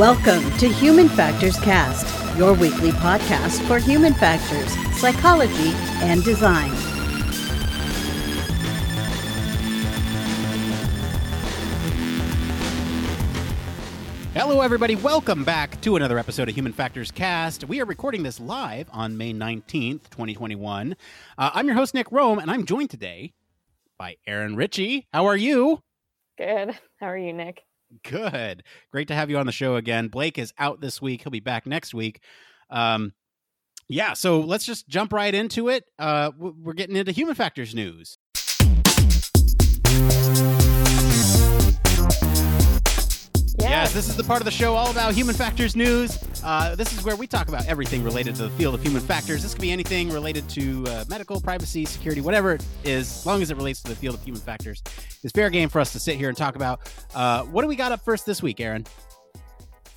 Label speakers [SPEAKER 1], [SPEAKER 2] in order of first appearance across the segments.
[SPEAKER 1] Welcome to Human Factors Cast, your weekly podcast for human factors, psychology, and design.
[SPEAKER 2] Hello, everybody. Welcome back to another episode of Human Factors Cast. We are recording this live on May 19th, 2021. Uh, I'm your host, Nick Roome, and I'm joined today by Aaron Ritchie. How are you?
[SPEAKER 3] Good. How are you, Nick?
[SPEAKER 2] Good. Great to have you on the show again. Blake is out this week. He'll be back next week. Um, yeah, so let's just jump right into it. Uh, we're getting into human factors news. Yes, this is the part of the show all about human factors news. Uh, this is where we talk about everything related to the field of human factors. This could be anything related to uh, medical, privacy, security, whatever it is, as long as it relates to the field of human factors. It's fair game for us to sit here and talk about. Uh, what do we got up first this week, Aaron?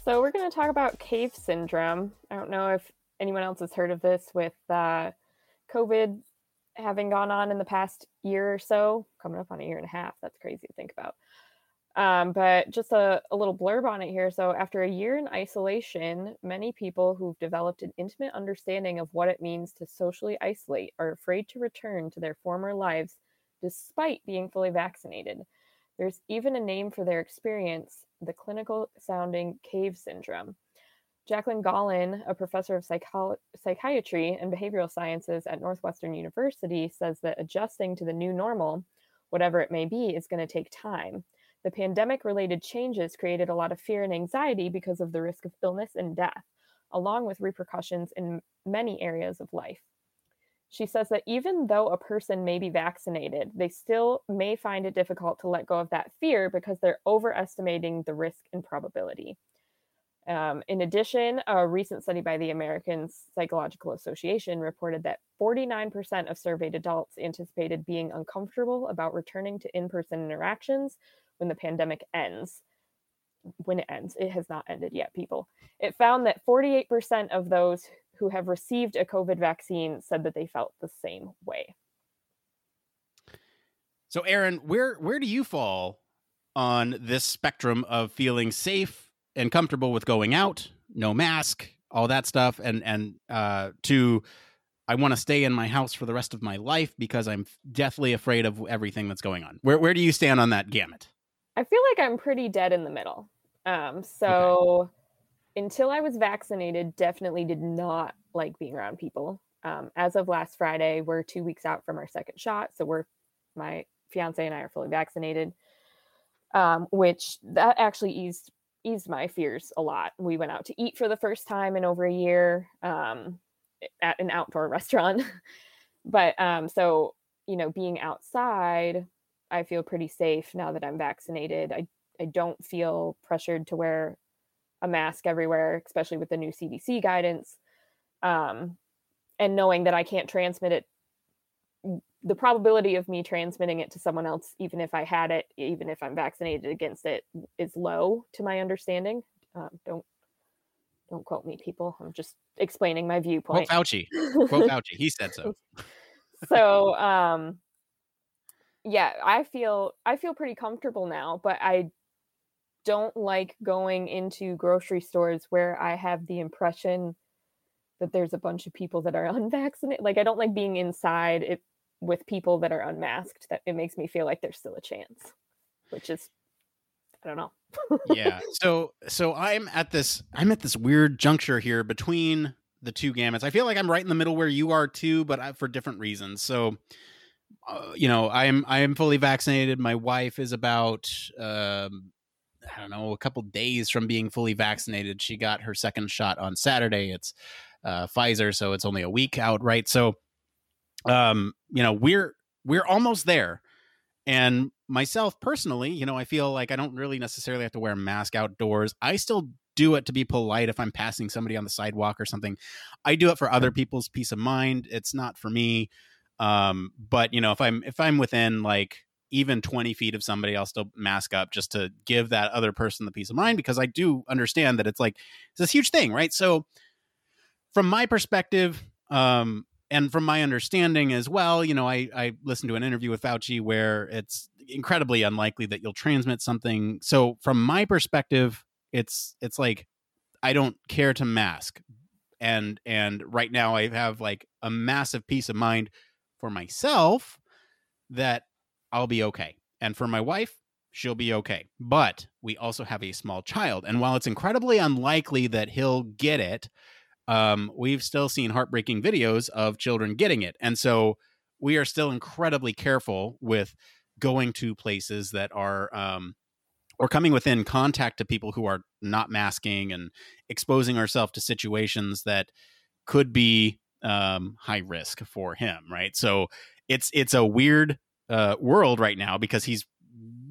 [SPEAKER 3] So we're going to talk about cave syndrome. I don't know if anyone else has heard of this with uh, COVID having gone on in the past year or so, coming up on a year and a half. That's crazy to think about. Um, but just a, a little blurb on it here. So, after a year in isolation, many people who've developed an intimate understanding of what it means to socially isolate are afraid to return to their former lives despite being fully vaccinated. There's even a name for their experience the clinical sounding cave syndrome. Jacqueline Gollan, a professor of psycho- psychiatry and behavioral sciences at Northwestern University, says that adjusting to the new normal, whatever it may be, is going to take time. The pandemic related changes created a lot of fear and anxiety because of the risk of illness and death, along with repercussions in many areas of life. She says that even though a person may be vaccinated, they still may find it difficult to let go of that fear because they're overestimating the risk and probability. Um, in addition, a recent study by the American Psychological Association reported that 49% of surveyed adults anticipated being uncomfortable about returning to in person interactions when the pandemic ends. When it ends, it has not ended yet, people. It found that 48% of those who have received a COVID vaccine said that they felt the same way.
[SPEAKER 2] So, Aaron, where where do you fall on this spectrum of feeling safe and comfortable with going out, no mask, all that stuff, and and uh, to I want to stay in my house for the rest of my life because I'm deathly afraid of everything that's going on. Where where do you stand on that gamut?
[SPEAKER 3] I feel like I'm pretty dead in the middle. Um, so okay. until I was vaccinated, definitely did not like being around people. Um, as of last Friday, we're two weeks out from our second shot, so we're my fiance and I are fully vaccinated, um, which that actually eased eased my fears a lot. We went out to eat for the first time in over a year um, at an outdoor restaurant, but um, so you know, being outside I feel pretty safe now that I'm vaccinated. I I don't feel pressured to wear a mask everywhere, especially with the new CDC guidance. Um, and knowing that I can't transmit it, the probability of me transmitting it to someone else, even if I had it, even if I'm vaccinated against it, is low to my understanding. Um, don't don't quote me, people. I'm just explaining my viewpoint.
[SPEAKER 2] Quote Fauci. quote Fauci. He said so.
[SPEAKER 3] so, um, yeah, I feel I feel pretty comfortable now, but I don't like going into grocery stores where I have the impression that there's a bunch of people that are unvaccinated. Like I don't like being inside it with people that are unmasked. That it makes me feel like there's still a chance, which is I don't know.
[SPEAKER 2] yeah. So so I'm at this I'm at this weird juncture here between the two gamuts. I feel like I'm right in the middle where you are too, but I, for different reasons. So uh, you know, I am I am fully vaccinated. My wife is about um, I don't know a couple days from being fully vaccinated. She got her second shot on Saturday. It's uh, Pfizer, so it's only a week out, right? So, um, you know, we're we're almost there. And myself personally, you know, I feel like I don't really necessarily have to wear a mask outdoors. I still do it to be polite if I'm passing somebody on the sidewalk or something. I do it for other people's peace of mind. It's not for me. Um, but you know, if I'm if I'm within like even 20 feet of somebody, I'll still mask up just to give that other person the peace of mind because I do understand that it's like it's this huge thing, right? So from my perspective, um, and from my understanding as well, you know, I, I listened to an interview with Fauci where it's incredibly unlikely that you'll transmit something. So from my perspective, it's it's like I don't care to mask. And and right now I have like a massive peace of mind for myself that I'll be okay. And for my wife, she'll be okay. But we also have a small child. And while it's incredibly unlikely that he'll get it, um, we've still seen heartbreaking videos of children getting it. And so we are still incredibly careful with going to places that are um, or coming within contact to people who are not masking and exposing ourselves to situations that could be um, high risk for him right so it's it's a weird uh, world right now because he's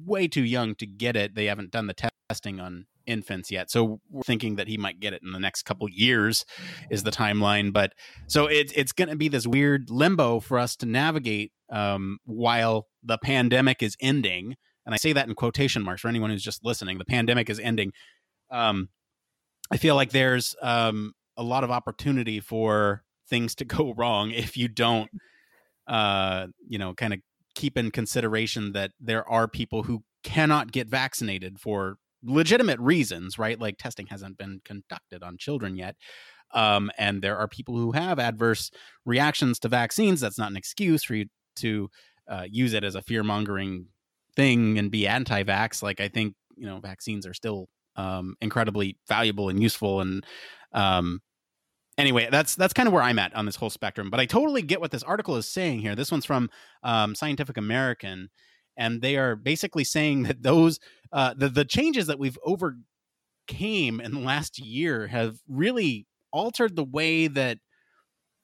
[SPEAKER 2] way too young to get it they haven't done the testing on infants yet so we're thinking that he might get it in the next couple years is the timeline but so it's it's going to be this weird limbo for us to navigate um, while the pandemic is ending and I say that in quotation marks for anyone who's just listening. The pandemic is ending. Um, I feel like there's um, a lot of opportunity for things to go wrong if you don't, uh, you know, kind of keep in consideration that there are people who cannot get vaccinated for legitimate reasons, right? Like testing hasn't been conducted on children yet. Um, and there are people who have adverse reactions to vaccines. That's not an excuse for you to uh, use it as a fear mongering thing and be anti-vax like i think you know vaccines are still um, incredibly valuable and useful and um, anyway that's that's kind of where i'm at on this whole spectrum but i totally get what this article is saying here. This one's from um, scientific american and they are basically saying that those uh, the, the changes that we've overcame in the last year have really altered the way that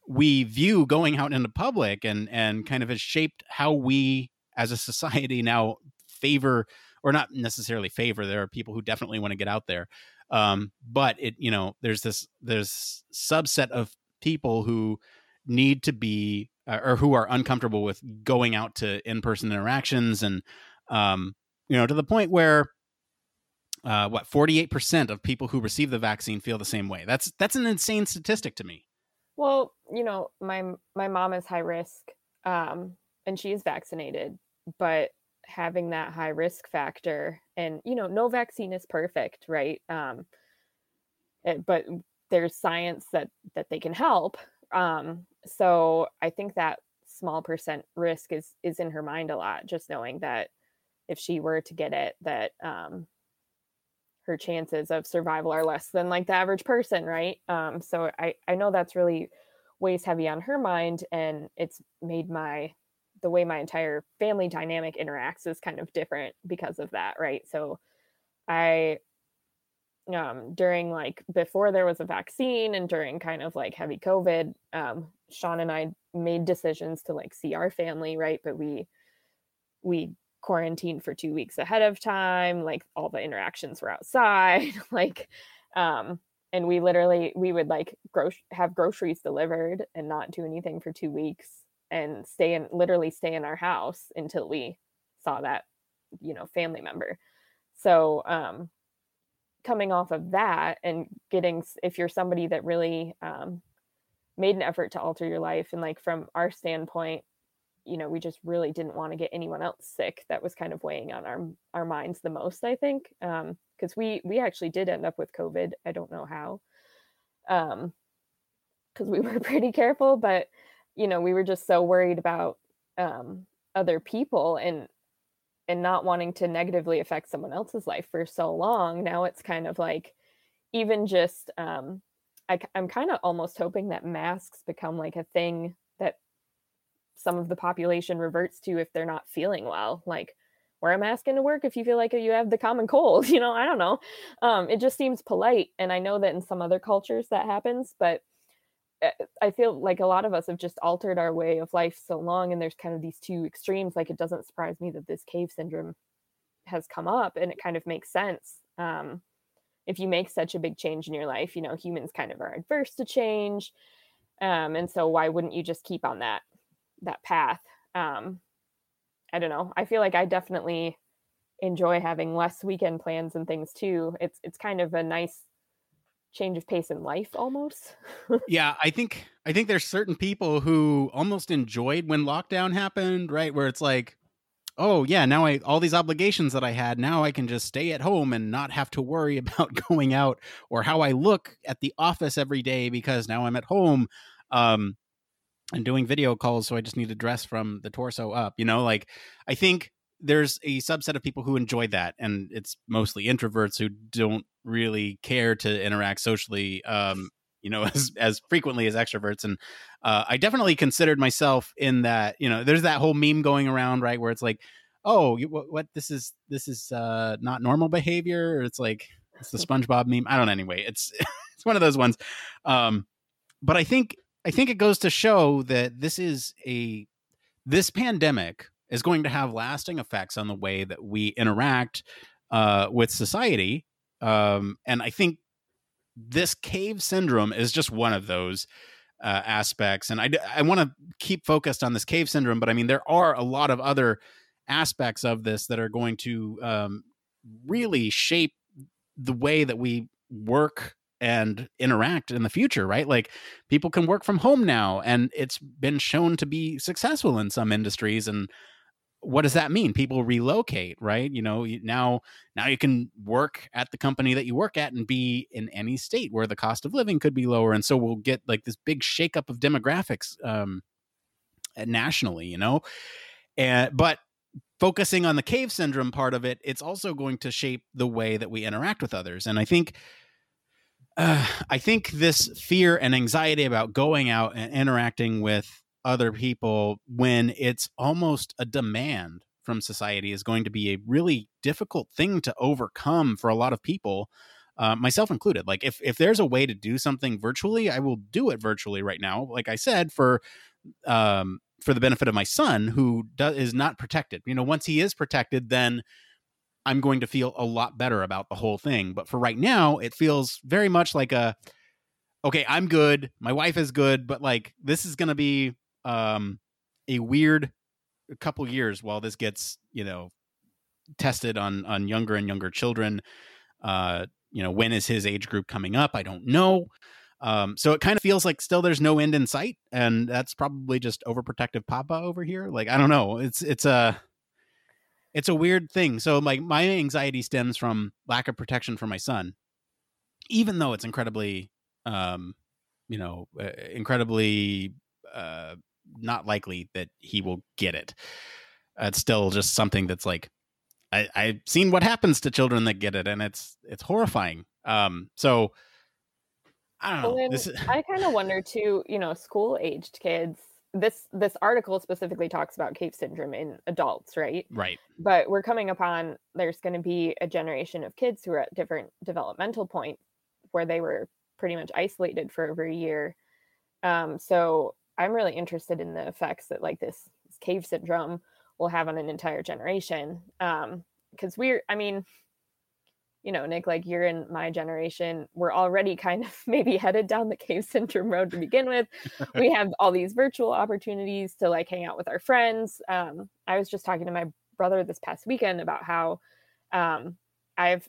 [SPEAKER 2] we view going out into public and and kind of has shaped how we as a society now favor or not necessarily favor there are people who definitely want to get out there um, but it you know there's this there's subset of people who need to be uh, or who are uncomfortable with going out to in-person interactions and um, you know to the point where uh, what 48% of people who receive the vaccine feel the same way. That's that's an insane statistic to me.
[SPEAKER 3] Well you know my my mom is high risk um, and she is vaccinated but having that high risk factor and you know no vaccine is perfect right? Um eh, but there's science that that they can help um so i think that small percent risk is is in her mind a lot just knowing that if she were to get it that um her chances of survival are less than like the average person right? Um so i i know that's really weighs heavy on her mind and it's made my the way my entire family dynamic interacts is kind of different because of that, right? So I um during like before there was a vaccine and during kind of like heavy covid um sean and i made decisions to like see our family right but we we quarantined for two weeks ahead of time like all the interactions were outside like um and we literally we would like gro- have groceries delivered and not do anything for two weeks and stay in literally stay in our house until we saw that you know family member. So um coming off of that and getting if you're somebody that really um made an effort to alter your life and like from our standpoint you know we just really didn't want to get anyone else sick that was kind of weighing on our our minds the most i think um because we we actually did end up with covid i don't know how um because we were pretty careful but you know we were just so worried about um, other people and and not wanting to negatively affect someone else's life for so long. Now it's kind of like even just um, I, i'm kind of almost hoping that masks become like a thing that some of the population reverts to if they're not feeling well. Like wear a mask into work if you feel like you have the common cold you know i don't know. Um, it just seems polite and i know that in some other cultures that happens but I feel like a lot of us have just altered our way of life so long, and there's kind of these two extremes. Like, it doesn't surprise me that this cave syndrome has come up, and it kind of makes sense. Um, if you make such a big change in your life, you know, humans kind of are adverse to change, um, and so why wouldn't you just keep on that that path? Um, I don't know. I feel like I definitely enjoy having less weekend plans and things too. It's it's kind of a nice change of pace in life almost.
[SPEAKER 2] yeah, I think I think there's certain people who almost enjoyed when lockdown happened, right? Where it's like, oh yeah, now I all these obligations that I had, now I can just stay at home and not have to worry about going out or how I look at the office every day because now I'm at home. Um, and doing video calls, so I just need to dress from the torso up. You know, like I think there's a subset of people who enjoy that, and it's mostly introverts who don't really care to interact socially. Um, you know, as as frequently as extroverts, and uh, I definitely considered myself in that. You know, there's that whole meme going around, right, where it's like, oh, you, what, what this is this is uh, not normal behavior. Or it's like it's the SpongeBob meme. I don't know. Anyway, it's it's one of those ones. Um, but I think I think it goes to show that this is a this pandemic is going to have lasting effects on the way that we interact uh, with society. Um, and I think this cave syndrome is just one of those uh, aspects. And I, I want to keep focused on this cave syndrome, but I mean, there are a lot of other aspects of this that are going to um, really shape the way that we work and interact in the future, right? Like people can work from home now, and it's been shown to be successful in some industries. And what does that mean? People relocate, right? You know, now now you can work at the company that you work at and be in any state where the cost of living could be lower, and so we'll get like this big shakeup of demographics um, nationally, you know. And but focusing on the cave syndrome part of it, it's also going to shape the way that we interact with others, and I think uh, I think this fear and anxiety about going out and interacting with other people when it's almost a demand from society is going to be a really difficult thing to overcome for a lot of people, uh, myself included. Like if if there's a way to do something virtually, I will do it virtually right now. Like I said, for um, for the benefit of my son who do, is not protected. You know, once he is protected, then I'm going to feel a lot better about the whole thing. But for right now, it feels very much like a okay, I'm good, my wife is good, but like this is going to be um a weird couple years while this gets, you know, tested on on younger and younger children. Uh, you know, when is his age group coming up? I don't know. Um, so it kind of feels like still there's no end in sight, and that's probably just overprotective Papa over here. Like I don't know. It's it's a it's a weird thing. So like my anxiety stems from lack of protection for my son, even though it's incredibly, um, you know, uh, incredibly uh, not likely that he will get it. It's still just something that's like I, I've seen what happens to children that get it, and it's it's horrifying. Um, so I don't know. Well,
[SPEAKER 3] is... I kind of wonder too. You know, school aged kids this this article specifically talks about cave syndrome in adults right
[SPEAKER 2] right
[SPEAKER 3] but we're coming upon there's going to be a generation of kids who are at different developmental points where they were pretty much isolated for over a year um, so i'm really interested in the effects that like this, this cave syndrome will have on an entire generation Um, because we're i mean you know, Nick, like you're in my generation, we're already kind of maybe headed down the cave syndrome road to begin with. we have all these virtual opportunities to like hang out with our friends. Um, I was just talking to my brother this past weekend about how um, I've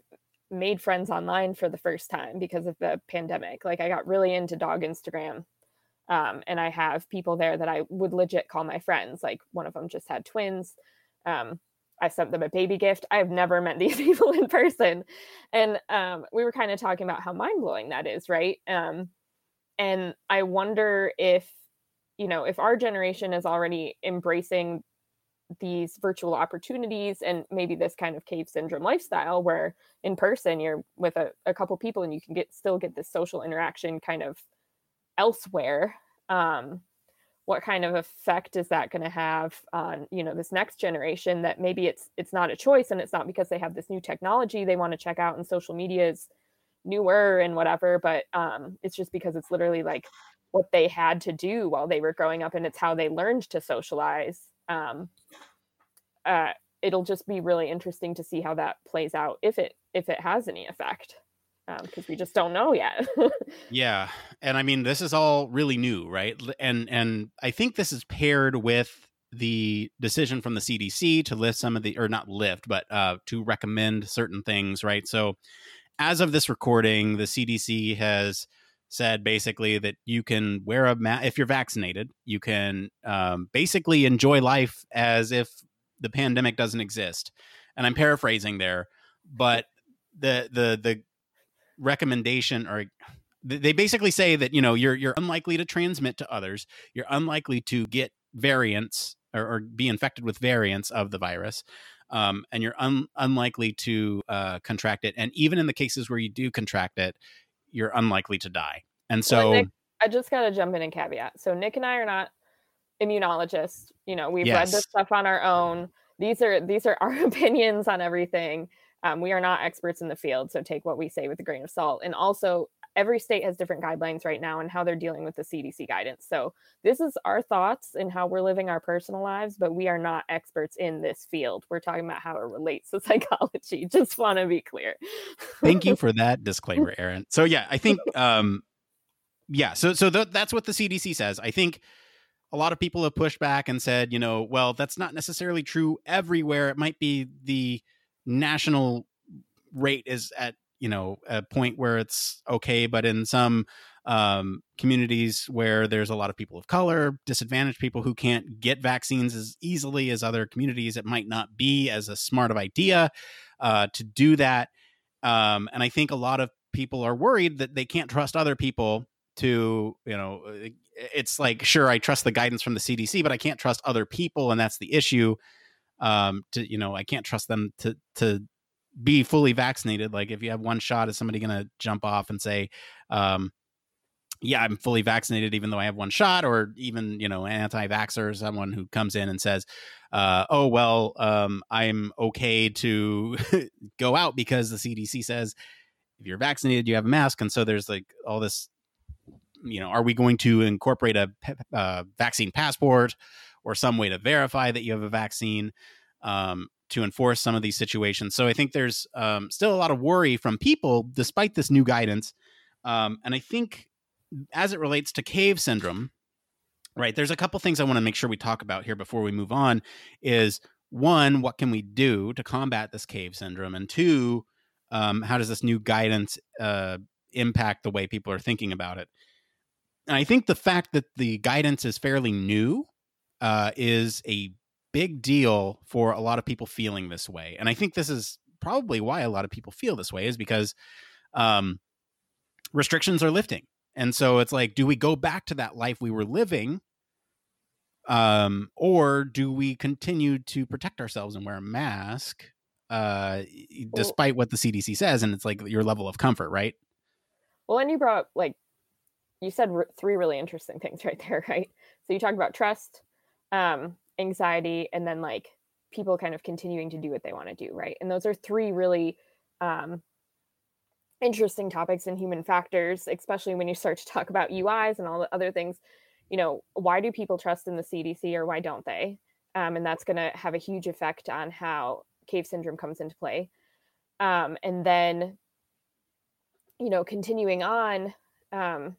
[SPEAKER 3] made friends online for the first time because of the pandemic. Like I got really into dog Instagram. Um, and I have people there that I would legit call my friends. Like one of them just had twins. Um, I sent them a baby gift. I have never met these people in person. And um, we were kind of talking about how mind blowing that is, right? Um, and I wonder if, you know, if our generation is already embracing these virtual opportunities and maybe this kind of cave syndrome lifestyle where in person you're with a, a couple people and you can get still get this social interaction kind of elsewhere um, what kind of effect is that going to have on you know this next generation that maybe it's it's not a choice and it's not because they have this new technology they want to check out and social media is newer and whatever but um it's just because it's literally like what they had to do while they were growing up and it's how they learned to socialize um uh it'll just be really interesting to see how that plays out if it if it has any effect because um, we just don't know yet.
[SPEAKER 2] yeah, and I mean this is all really new, right? And and I think this is paired with the decision from the CDC to lift some of the or not lift, but uh, to recommend certain things, right? So as of this recording, the CDC has said basically that you can wear a mask if you're vaccinated. You can um, basically enjoy life as if the pandemic doesn't exist. And I'm paraphrasing there, but the the the recommendation or they basically say that you know you're you're unlikely to transmit to others. You're unlikely to get variants or, or be infected with variants of the virus. Um, and you're un- unlikely to uh, contract it. And even in the cases where you do contract it you're unlikely to die. And so
[SPEAKER 3] well, Nick, i just got to jump in and caveat. So nick and i are not immunologists. You know we've yes. read this stuff on our own. These are these are our opinions on everything um, we are not experts in the field, so take what we say with a grain of salt. And also, every state has different guidelines right now and how they're dealing with the CDC guidance. So, this is our thoughts and how we're living our personal lives, but we are not experts in this field. We're talking about how it relates to psychology. Just want to be clear.
[SPEAKER 2] Thank you for that disclaimer, Erin. So, yeah, I think, um, yeah, so so th- that's what the CDC says. I think a lot of people have pushed back and said, you know, well, that's not necessarily true everywhere. It might be the national rate is at you know a point where it's okay but in some um, communities where there's a lot of people of color disadvantaged people who can't get vaccines as easily as other communities it might not be as a smart of idea uh, to do that. Um, and i think a lot of people are worried that they can't trust other people to you know it's like sure i trust the guidance from the cdc but i can't trust other people and that's the issue um to you know i can't trust them to to be fully vaccinated like if you have one shot is somebody going to jump off and say um yeah i'm fully vaccinated even though i have one shot or even you know anti-vaxxer someone who comes in and says uh, oh well um, i'm okay to go out because the cdc says if you're vaccinated you have a mask. And so there's like all this you know are we going to incorporate a uh, vaccine passport or some way to verify that you have a vaccine um, to enforce some of these situations. So I think there's um, still a lot of worry from people despite this new guidance. Um, and I think as it relates to cave syndrome, right, there's a couple things I want to make sure we talk about here before we move on is one, what can we do to combat this cave syndrome? And two, um, how does this new guidance uh, impact the way people are thinking about it? And I think the fact that the guidance is fairly new uh, is a big deal for a lot of people feeling this way. And I think this is probably why a lot of people feel this way is because um, restrictions are lifting. And so it's like, do we go back to that life we were living? Um, or do we continue to protect ourselves and wear a mask uh, despite what the CDC says? And it's like your level of comfort, right?
[SPEAKER 3] Well, and you brought up, like, you said re- three really interesting things right there, right? So you talked about trust, um, anxiety, and then like people kind of continuing to do what they want to do, right? And those are three really um, interesting topics in human factors, especially when you start to talk about UIs and all the other things. You know, why do people trust in the CDC or why don't they? Um, and that's going to have a huge effect on how cave syndrome comes into play. Um, and then, you know, continuing on, um,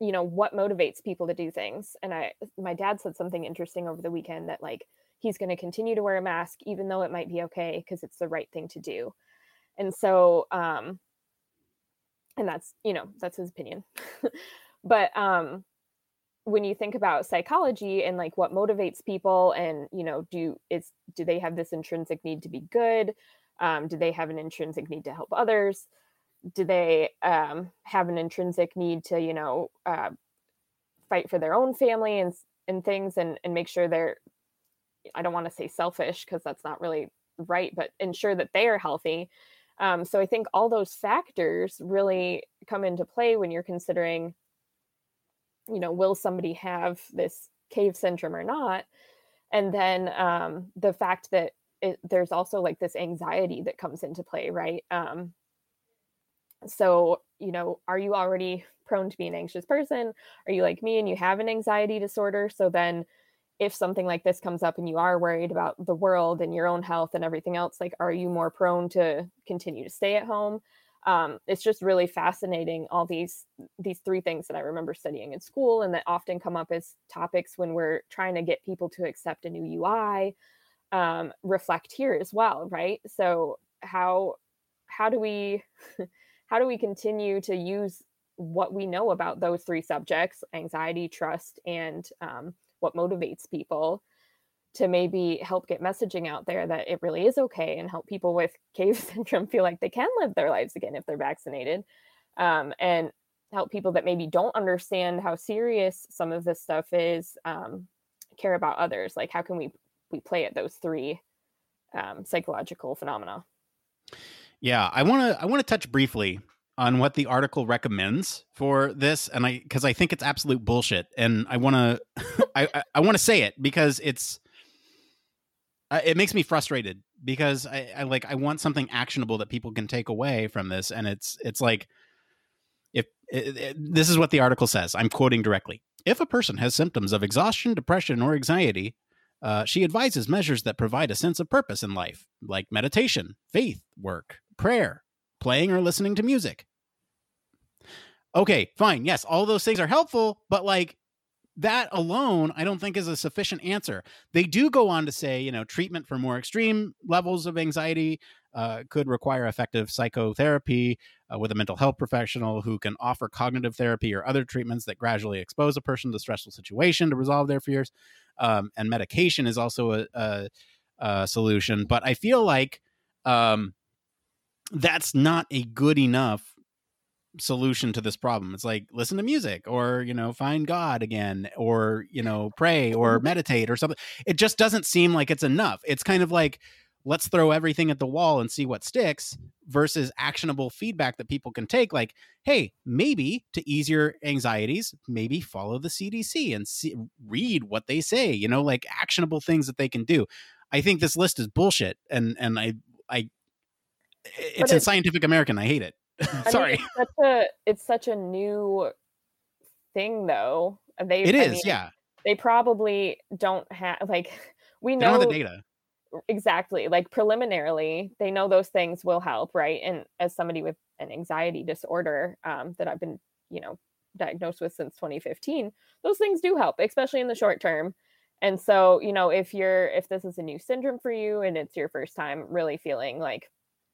[SPEAKER 3] you know what motivates people to do things and i my dad said something interesting over the weekend that like he's going to continue to wear a mask even though it might be okay because it's the right thing to do. And so um and that's you know that's his opinion. But um when you think about psychology and like what motivates people and you know do is do they have this intrinsic need to be good? Um, do they have an intrinsic need to help others do they um, have an intrinsic need to you know uh, fight for their own family and and things and and make sure they're i don't want to say selfish because that's not really right but ensure that they are healthy. Um, so i think all those factors really come into play when you're considering you know will somebody have this cave syndrome or not? And then um, the fact that it, there's also like this anxiety that comes into play right? Um, so, you know, are you already prone to be an anxious person? Are you like me and you have an anxiety disorder? So then if something like this comes up and you are worried about the world and your own health and everything else, like are you more prone to continue to stay at home? Um, it's just really fascinating all these these three things that I remember studying in school and that often come up as topics when we're trying to get people to accept a new UI um, reflect here as well, right? So how how do we how do we continue to use what we know about those three subjects anxiety trust and um, what motivates people to maybe help get messaging out there that it really is okay and help people with cave syndrome feel like they can live their lives again if they're vaccinated um, and help people that maybe don't understand how serious some of this stuff is um, care about others? Like how can we we play at those three um, psychological phenomena
[SPEAKER 2] yeah i want to i want to touch briefly on what the article recommends for this and i because i think it's absolute bullshit and i want to i i, I want to say it because it's uh, it makes me frustrated because I, I like i want something actionable that people can take away from this and it's it's like if it, it, this is what the article says i'm quoting directly if a person has symptoms of exhaustion depression or anxiety uh, she advises measures that provide a sense of purpose in life like meditation faith work prayer playing or listening to music okay, fine. Yes, all those things are helpful, but like that alone, I don't think is a sufficient answer. They do go on to say, you know, treatment for more extreme levels of anxiety uh, could require effective psychotherapy uh, with a mental health professional who can offer cognitive therapy or other treatments that gradually expose a person to stressful situation to resolve their fears. Um, and medication is also a, a, a, solution, but I feel like um, that's not a good enough solution to this problem. It's like listen to music or, you know, find God again or, you know, pray or mm-hmm. meditate or something. It just doesn't seem like it's enough. It's kind of like let's throw everything at the wall and see what sticks versus actionable feedback that people can take like, hey, maybe to ease your anxieties, maybe follow the CDC and see, read what they say, you know, like actionable things that they can do. I think this list is bullshit and and I I it's a Scientific American. I hate it. Sorry.
[SPEAKER 3] Mean, it's such a it's such a new thing though. They
[SPEAKER 2] It is, mean, yeah.
[SPEAKER 3] They probably don't have like we know
[SPEAKER 2] the data.
[SPEAKER 3] Exactly. Like preliminarily, they know those things will help, right? And as somebody with an anxiety disorder um, that I've been, you know, diagnosed with since 2015, those things do help, especially in the short term. And so, you know, if you're if this is a new syndrome for you and it's your first time really feeling like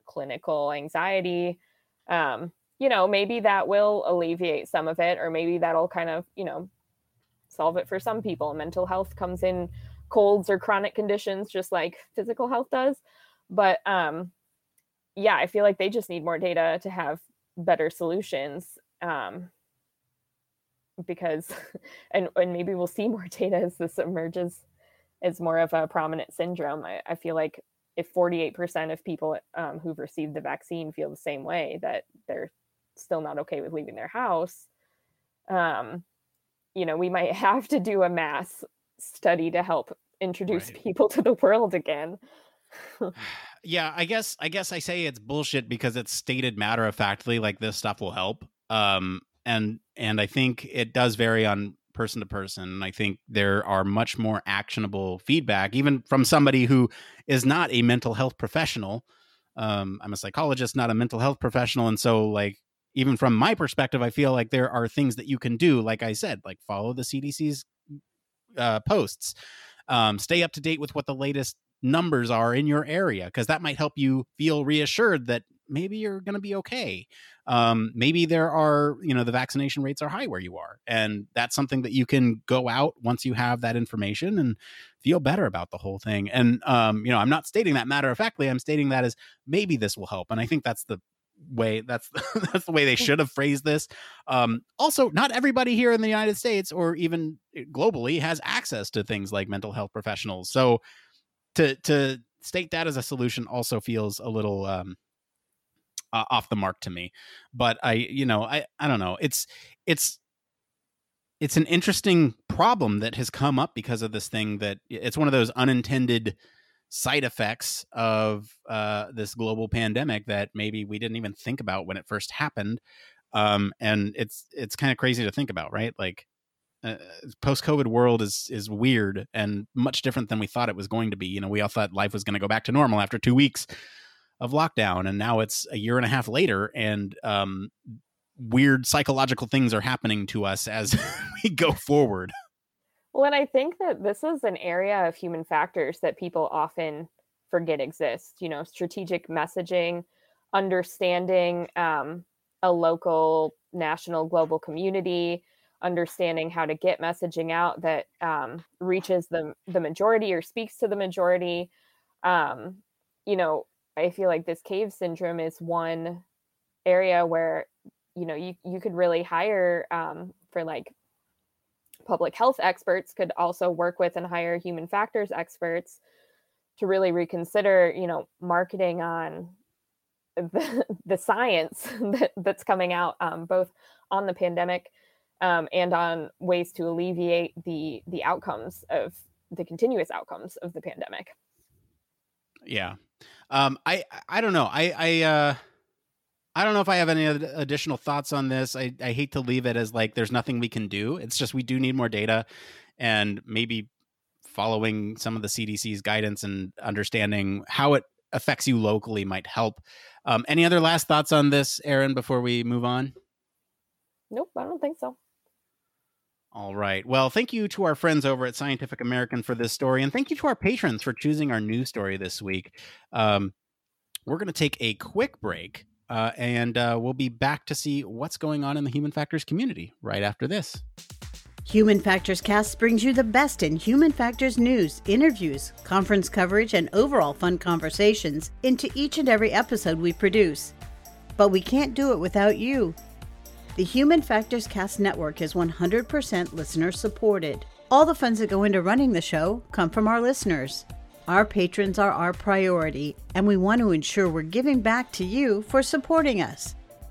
[SPEAKER 3] clinical anxiety, um, you know, maybe that will alleviate some of it, or maybe that'll kind of, you know, solve it for some people. Mental health comes in colds or chronic conditions, just like physical health does. But um, yeah, I feel like they just need more data to have better solutions. Um, because, and, and maybe we'll see more data as this emerges as more of a prominent syndrome. I, I feel like if 48% of people um, who've received the vaccine feel the same way that they're still not okay with leaving their house um, you know we might have to do a mass study to help introduce right. people to the world again
[SPEAKER 2] yeah i guess i guess i say it's bullshit because it's stated matter of factly like this stuff will help um and and i think it does vary on person to person. I think there are much more actionable feedback, even from somebody who is not a mental health professional. Um, I'm a psychologist, not a mental health professional. And so, like, even from my perspective, I feel like there are things that you can do, like I said, like follow the CDC's uh, posts, um, stay up to date with what the latest numbers are in your area, because that might help you feel reassured that maybe you're going to be okay. Um, maybe there are, you know, the vaccination rates are high where you are. And that's something that you can go out once you have that information and feel better about the whole thing. And, um, you know, I'm not stating that matter of factly. I'm stating that as maybe this will help. And I think that's the way that's that's the way they should have phrased this um also not everybody here in the united states or even eh, globally has access to things like mental health professionals so to to state that as a solution also feels a little um uh, off the mark to me. But I, you know, I I don't know. It's it's it's an interesting problem that has come up because of this thing that it's one of those unintended side effects of uh, this global pandemic that maybe we didn't even think about when it first happened. Um, and it's it's kind of crazy to think about, right? Like uh, post COVID world is is weird and much different than we thought it was going to be. You know, we all thought life was going to go back to normal after two weeks of lockdown and now it's a year and a half later and um, weird psychological things are happening to us as we go forward
[SPEAKER 3] well and i think that this is an area of human factors that people often forget exist you know strategic messaging understanding um, a local national global community understanding how to get messaging out that um, reaches the the majority or speaks to the majority. Um, you know, I feel like this cave syndrome is one area where you know you you could really hire um, for like public health experts could also work with and hire human factors experts to really reconsider you know marketing on the, the science that, that's coming out um, both on the pandemic um, and on ways to alleviate the the outcomes of the continuous outcomes of the pandemic.
[SPEAKER 2] Yeah um, i i don't know i i uh I don't know if I have any additional thoughts on this. I, I hate to leave it as like there's nothing we can do. It's just we do need more data and maybe following some of the CDC's guidance and understanding how it affects you locally might help. Um, any other last thoughts on this, Aaron? before we move on?
[SPEAKER 3] Nope, I don't think so.
[SPEAKER 2] All right. Well, thank you to our friends over at Scientific American for this story, and thank you to our patrons for choosing our news story this week. Um, we're going to take a quick break uh, and uh, we'll be back to see what's going on in the human factors community right after this.
[SPEAKER 1] Human Factors Cast brings you the best in human factors news, interviews, conference coverage, and overall fun conversations into each and every episode we produce. But we can't do it without you. The Human Factors Cast network is 100% listener supported. All the funds that go into running the show come from our listeners. Our patrons are our priority, and we want to ensure we're giving back to you for supporting us.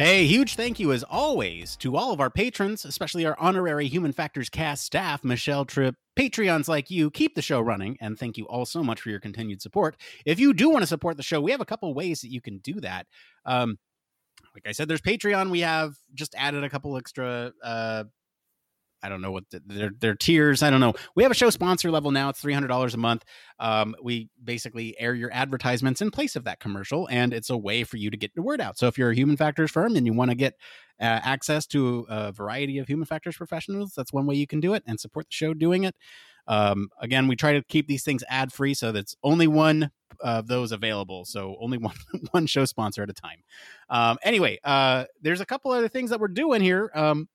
[SPEAKER 2] Hey, huge thank you as always to all of our patrons, especially our honorary Human Factors cast staff, Michelle Tripp, Patreons like you. Keep the show running, and thank you all so much for your continued support. If you do want to support the show, we have a couple ways that you can do that. Um, like I said, there's Patreon. We have just added a couple extra uh, I don't know what the, their their tiers. I don't know. We have a show sponsor level now. It's three hundred dollars a month. Um, we basically air your advertisements in place of that commercial, and it's a way for you to get the word out. So if you're a human factors firm and you want to get uh, access to a variety of human factors professionals, that's one way you can do it and support the show doing it. Um, again, we try to keep these things ad free, so that's only one of those available. So only one one show sponsor at a time. Um, anyway, uh, there's a couple other things that we're doing here. Um,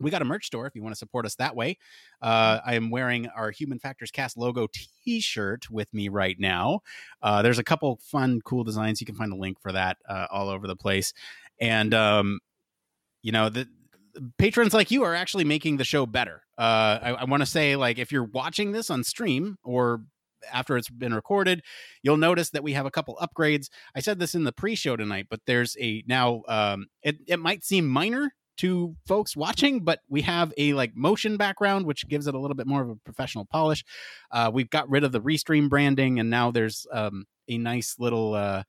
[SPEAKER 2] we got a merch store if you want to support us that way. Uh, I am wearing our Human Factors Cast logo t shirt with me right now. Uh, there's a couple fun, cool designs. You can find the link for that uh, all over the place. And, um, you know, the, patrons like you are actually making the show better. Uh, I, I want to say, like, if you're watching this on stream or after it's been recorded, you'll notice that we have a couple upgrades. I said this in the pre-show tonight, but there's a now. Um, it it might seem minor to folks watching, but we have a like motion background, which gives it a little bit more of a professional polish. Uh, we've got rid of the restream branding, and now there's um, a nice little. Uh,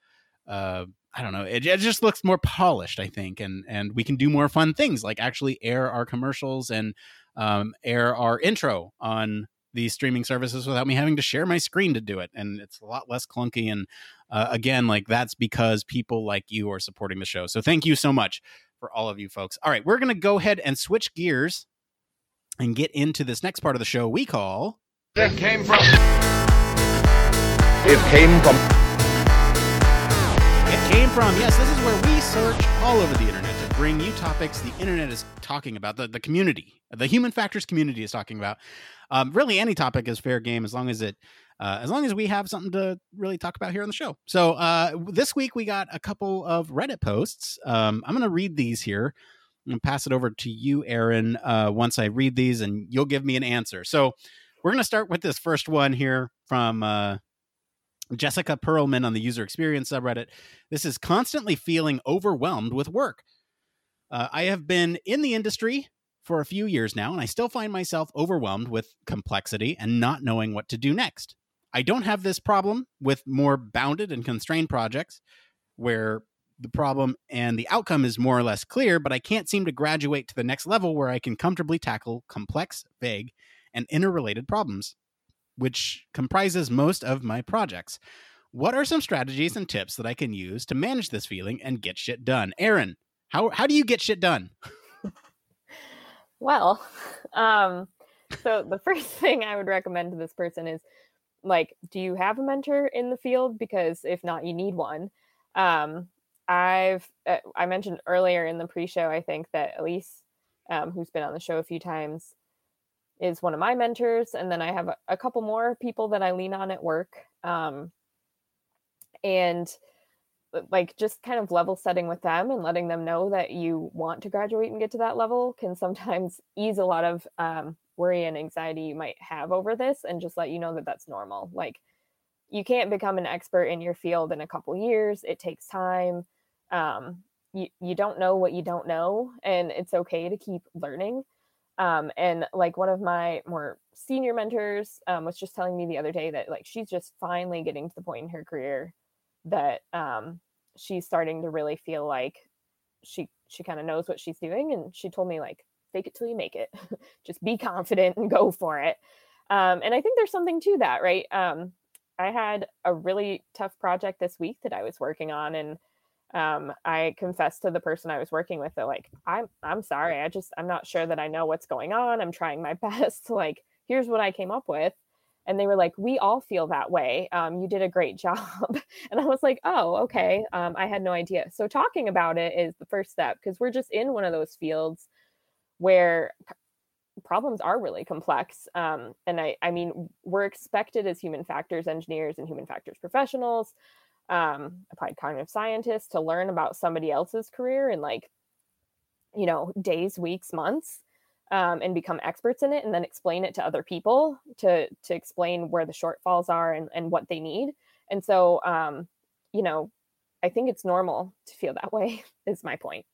[SPEAKER 2] uh, I don't know. It, it, just looks more polished, I think, and and we can do more fun things like actually air our commercials and um, air our intro on these streaming services without me having to share my screen to do it, and it's a lot less clunky. And uh, again, like that's because people like you are supporting the show. So thank you so much for all of you folks. All right, we're going to go ahead and switch gears and get into this next part of the show we call.
[SPEAKER 4] It came from. It came from.
[SPEAKER 2] It came from. Yes, this is where we search all over the internet to bring you topics the internet is talking about, the, the community, the human factors community is talking about. Um, really, any topic is fair game as long as it uh, as long as we have something to really talk about here on the show. So uh, this week we got a couple of Reddit posts. Um, I'm going to read these here and pass it over to you, Aaron, uh, once I read these, and you'll give me an answer. So we're going to start with this first one here from uh, Jessica Perlman on the user experience subreddit. This is constantly feeling overwhelmed with work. Uh, I have been in the industry for a few years now, and I still find myself overwhelmed with complexity and not knowing what to do next. I don't have this problem with more bounded and constrained projects where the problem and the outcome is more or less clear, but I can't seem to graduate to the next level where I can comfortably tackle complex, vague, and interrelated problems, which comprises most of my projects. What are some strategies and tips that I can use to manage this feeling and get shit done? Aaron, how, how do you get shit done?
[SPEAKER 3] well, um, so the first thing I would recommend to this person is like, do you have a mentor in the field? Because if not, you need one. Um, I've uh, I mentioned earlier in the pre-show, I think that Elise, um, who's been on the show a few times, is one of my mentors, and then I have a, a couple more people that I lean on at work. Um, and uh, like just kind of level setting with them and letting them know that you want to graduate and get to that level can sometimes ease a lot of um, worry and anxiety you might have over this and just let you know that that's normal. Like you can't become an expert in your field in a couple years it takes time um, you, you don't know what you don't know and it's okay to keep learning. Um, and like one of my more senior mentors um, was just telling me the other day that like she's just finally getting to the point in her career that um, she's starting to really feel like she she kind of knows what she's doing and she told me like fake it till you make it. Just be confident and go for it. Um, and i think there's something to that right? Um, i had a really tough project this week that i was working on and um, i confessed to the person i was working with that like i'm i'm sorry. I just i'm not sure that i know what's going on. I'm trying my best. Like here's what i came up with. And they were like we all feel that way. Um, you did a great job. And i was like oh okay. Um, i had no idea. So talking about it is the first step because we're just in one of those fields where problems are really complex um, and I, I mean we're expected as human factors engineers and human factors professionals um, applied cognitive scientists to learn about somebody else's career in like you know days weeks months um, and become experts in it and then explain it to other people to to explain where the shortfalls are and, and what they need and so um, you know i think it's normal to feel that way is my point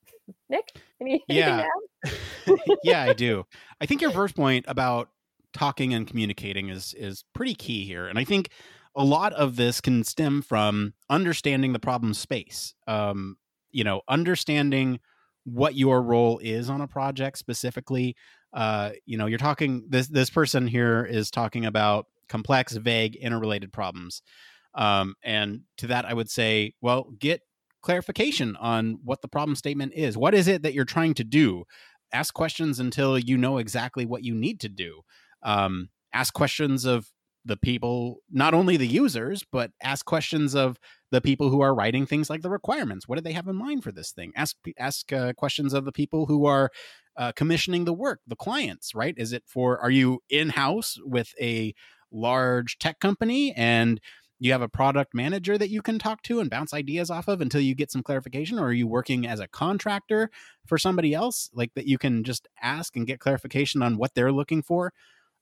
[SPEAKER 3] nick any,
[SPEAKER 2] yeah yeah i do i think your first point about talking and communicating is is pretty key here and i think a lot of this can stem from understanding the problem space um, you know understanding what your role is on a project specifically. Uh, you know, you're talking this this person here is talking about complex, vague, interrelated problems. Um, and to that, I would say, well, get clarification on what the problem statement is. What is it that you're trying to do? Ask questions until you know exactly what you need to do. Um, ask questions of the people, not only the users, but ask questions of the people who are writing things like the requirements. What do they have in mind for this thing? Ask ask uh, questions of the people who are uh, commissioning the work, the clients. Right? Is it for? Are you in house with a large tech company and you have a product manager that you can talk to and bounce ideas off of until you get some clarification? Or are you working as a contractor for somebody else like that you can just ask and get clarification on what they're looking for?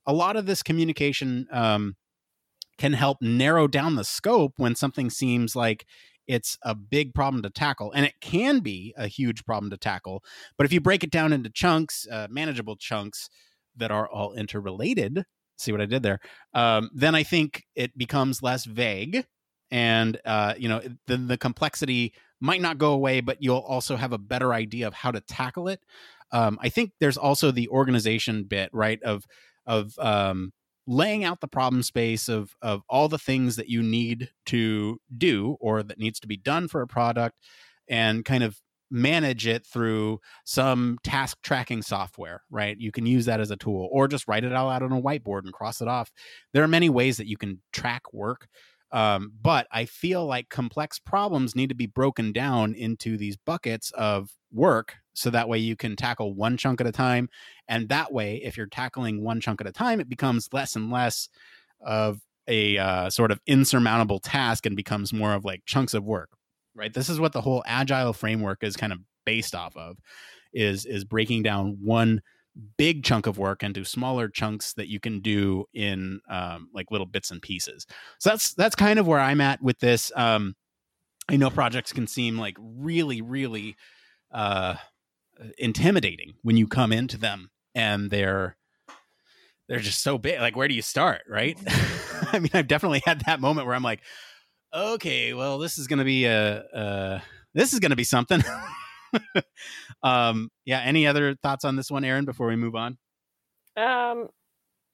[SPEAKER 2] A lot of this communication um, can help narrow down the scope when something seems like it's a big problem to tackle and it can be a huge problem to tackle but if you break it down into chunks uh, manageable chunks that are all interrelated see what i did there. Um, then i think it becomes less vague and uh, you know then the complexity might not go away but you'll also have a better idea of how to tackle it. Um, i think there's also the organization bit right of of um, laying out the problem space of of all the things that you need to do or that needs to be done for a product and kind of manage it through some task tracking software right you can use that as a tool or just write it all out on a whiteboard and cross it off there are many ways that you can track work um, but I feel like complex problems need to be broken down into these buckets of work so that way you can tackle one chunk at a time. And that way, if you're tackling one chunk at a time, it becomes less and less of a uh, sort of insurmountable task and becomes more of like chunks of work, right? This is what the whole agile framework is kind of based off of is is breaking down one big chunk of work into smaller chunks that you can do in um, like little bits and pieces. So that's that's kind of where I'm at with this. Um, I know projects can seem like really, really uh, intimidating when you come into them and they're they're just so big. Like, where do you start, right? Mm-hmm. I mean, I've definitely had that moment where I'm like, okay, well, this is going to be a, a this is going to be something. um, yeah. Any other thoughts on this one, Aaron? Before we move on.
[SPEAKER 3] Um,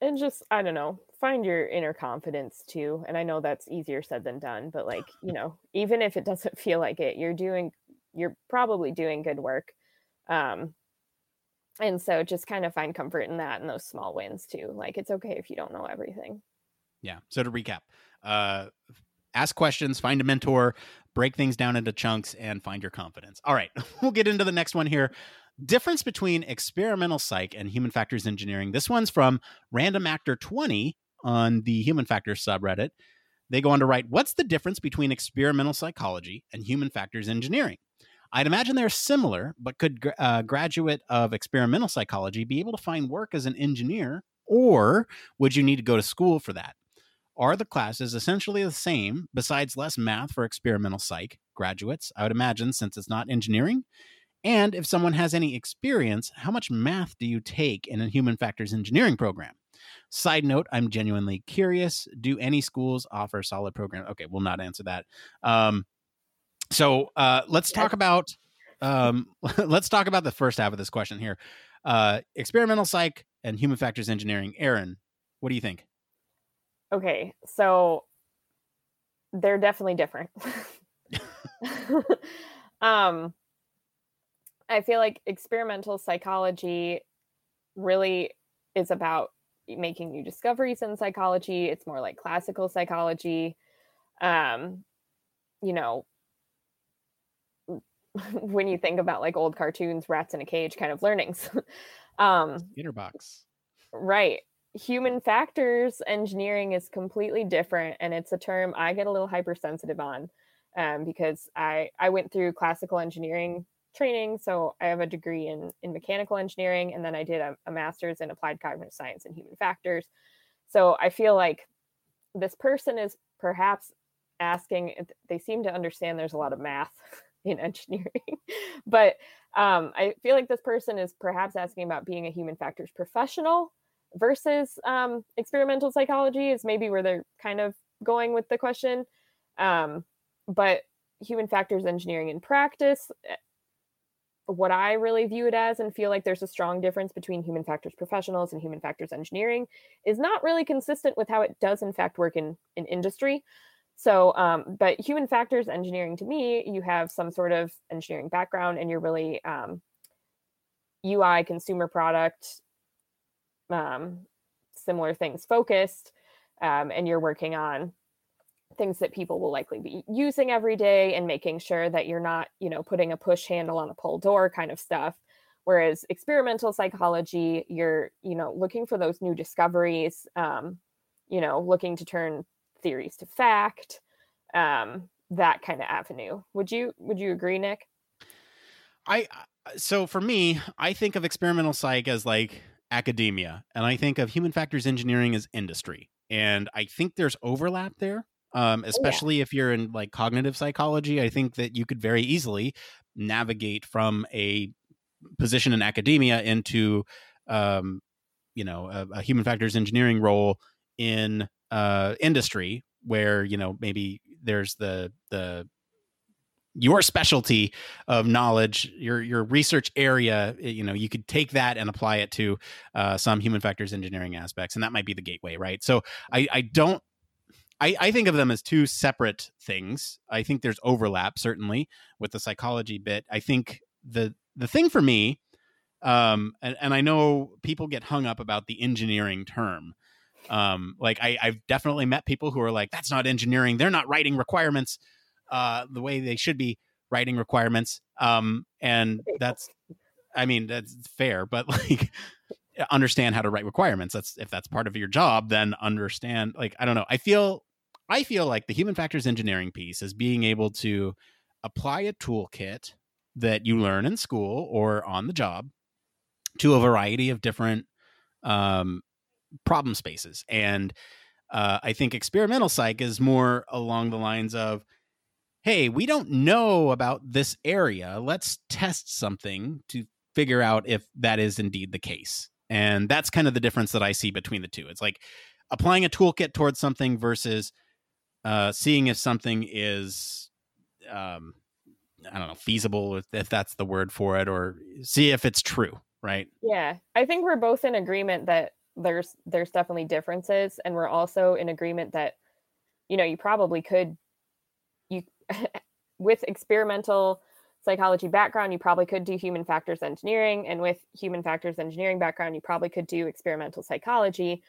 [SPEAKER 3] and just I don't know, find your inner confidence too. And I know that's easier said than done, but like you know, even if it doesn't feel like it, you're doing, you're probably doing good work. Um, and so just kind of find comfort in that and those small wins too. Like it's okay if you don't know everything.
[SPEAKER 2] Yeah. So to recap, uh, ask questions, find a mentor, break things down into chunks, and find your confidence. All right, we'll get into the next one here. Difference between experimental psych and human factors engineering. This one's from Random Actor 20 on the Human Factors subreddit. They go on to write, What's the difference between experimental psychology and human factors engineering? I'd imagine they're similar, but could a uh, graduate of experimental psychology be able to find work as an engineer, or would you need to go to school for that? Are the classes essentially the same, besides less math for experimental psych graduates? I would imagine, since it's not engineering. And if someone has any experience, how much math do you take in a human factors engineering program? Side note, I'm genuinely curious. Do any schools offer solid program? Okay, we'll not answer that. Um, so uh, let's talk about um, let's talk about the first half of this question here. Uh, experimental psych and human factors engineering. Aaron, what do you think?
[SPEAKER 3] Okay, so they're definitely different. um, I feel like experimental psychology really is about making new discoveries in psychology. It's more like classical psychology. Um, you know, when you think about like old cartoons, rats in a cage kind of learnings. um,
[SPEAKER 2] Inner box.
[SPEAKER 3] Right human factors engineering is completely different and it's a term i get a little hypersensitive on um, because i i went through classical engineering training so i have a degree in in mechanical engineering and then i did a, a master's in applied cognitive science and human factors. So i feel like this person is perhaps asking they seem to understand there's a lot of math in engineering but um, i feel like this person is perhaps asking about being a human factors professional versus um, experimental psychology is maybe where they're kind of going with the question. Um, but human factors engineering in practice, eh, what I really view it as and feel like there's a strong difference between human factors professionals and human factors engineering is not really consistent with how it does in fact work in, in industry. So, um, but human factors engineering to me, you have some sort of engineering background and you're really um, UI consumer product um, similar things focused um, and you're working on things that people will likely be using every day and making sure that you're not you know putting a push handle on a pull door kind of stuff. Whereas experimental psychology you're you know looking for those new discoveries um, you know looking to turn theories to fact um, that kind of avenue. Would you would you agree nick?
[SPEAKER 2] I so for me i think of experimental psych as like academia, and I think of human factors engineering as industry. And I think there's overlap there, um, especially oh, yeah. if you're in like cognitive psychology. I think that you could very easily navigate from a position in academia into, um, you know, a, a, human factors engineering role in uh, industry, where you know maybe there's the the your specialty of knowledge, your your research area, eh, you know, you could take that and apply it to uh, some human factors engineering aspects, and that might be the gateway, right? So I, I don't. I, I think of them as two separate things. I think there's overlap certainly with the psychology bit. I think the the thing for me, um, and, and I know people get hung up about the engineering term. Um, like I, I've definitely met people who are like, "That's not engineering. They're not writing requirements." Uh, the way they should be writing requirements. Um, and that's, I mean, that's fair, but like, understand how to write requirements. That's if that's part of your job, then understand. Like, I don't know. I feel, I feel like the human factors engineering piece is being able to apply a toolkit that you learn in school or on the job to a variety of different um, problem spaces. And uh, I think experimental psych is more along the lines of hey, we don't know about this area. Let's test something to figure out if that is indeed the case. And that's kind of the difference that I see between the two. It's like applying a toolkit towards something versus uh, seeing if something is, um, I don't know, feasible if, if that's the word for it, or see if it's true, right?
[SPEAKER 3] Yeah, I think we're both in agreement that there's there's definitely differences, and we're also in agreement that you know you probably could with experimental psychology background, you probably could do human factors engineering, and with human factors engineering background, you probably could do experimental psychology.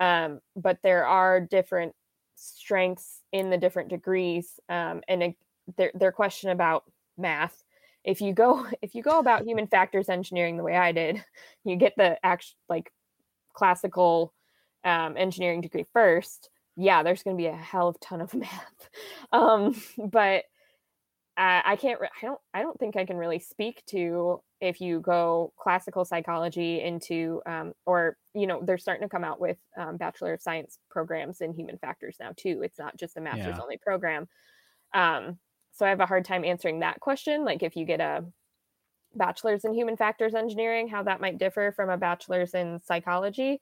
[SPEAKER 3] Um, but there are different strengths in the different degrees, um, and a, their their question about math. If you go if you go about human factors engineering the way I did, you get the act like classical um, engineering degree first. Yeah, there's going to be a hell of a ton of math, um, but uh, I can't. I don't. I don't think I can really speak to if you go classical psychology into, um, or you know, they're starting to come out with um, bachelor of science programs in human factors now too. It's not just a master's yeah. only program. Um, so I have a hard time answering that question. Like if you get a bachelor's in human factors engineering, how that might differ from a bachelor's in psychology.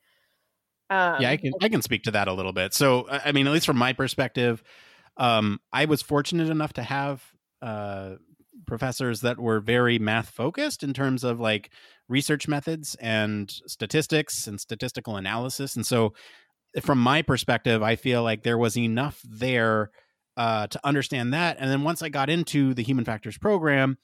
[SPEAKER 2] Um, yeah, I can I can speak to that a little bit. So I mean, at least from my perspective, um, I was fortunate enough to have uh, professors that were very math focused in terms of like research methods and statistics and statistical analysis. And so, from my perspective, I feel like there was enough there uh, to understand that. And then once I got into the human factors program,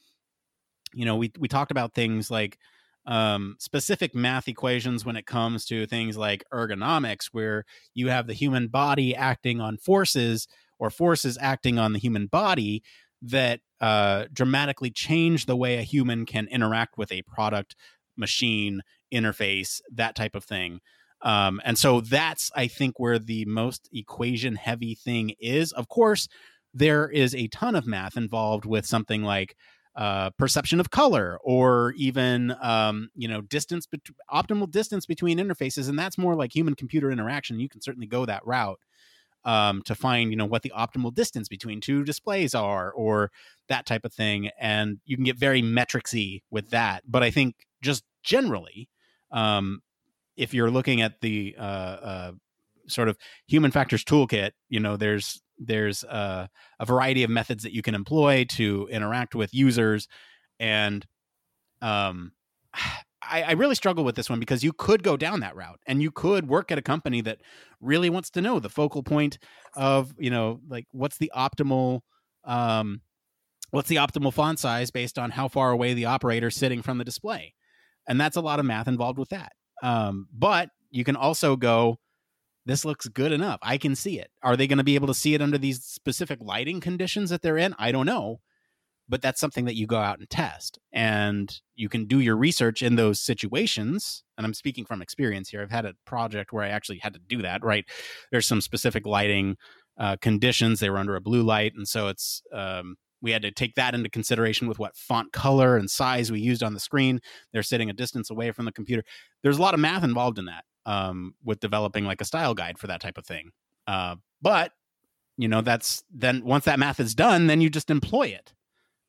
[SPEAKER 2] you know, we we talked about things like um, specific math equations when it comes to things like ergonomics, where you have the human body acting on forces or forces acting on the human body that uh, dramatically change the way a human can interact with a product, machine, interface, that type of thing. Um, and so that's, I think, where the most equation heavy thing is. Of course, there is a ton of math involved with something like uh, perception of color or even um, you know distance bet- optimal distance between interfaces and that's more like human computer interaction. You can certainly go that route um, to find you know what the optimal distance between two displays are or that type of thing and you can get very metricsy with that. But i think just generally um, if you're looking at the uh, uh, sort of human factors toolkit, you know, there's there's uh, a variety of methods that you can employ to interact with users, and um, I, I really struggle with this one because you could go down that route, and you could work at a company that really wants to know the focal point of you know like what's the optimal um, what's the optimal font size based on how far away the operator is sitting from the display and that's a lot of math involved with that. Um, but you can also go, this looks good enough. I can see it. Are they going to be able to see it under these specific lighting conditions that they're in? I don't know. But that's something that you go out and test. And you can do your research in those situations. And I'm speaking from experience here. I've had a project where I actually had to do that, right? There's some specific lighting uh, conditions. They were under a blue light. And so it's, um, we had to take that into consideration with what font color and size we used on the screen. They're sitting a distance away from the computer. There's a lot of math involved in that um, with developing like a style guide for that type of thing. Uh, but you know, that's then once that math is done, then you just employ it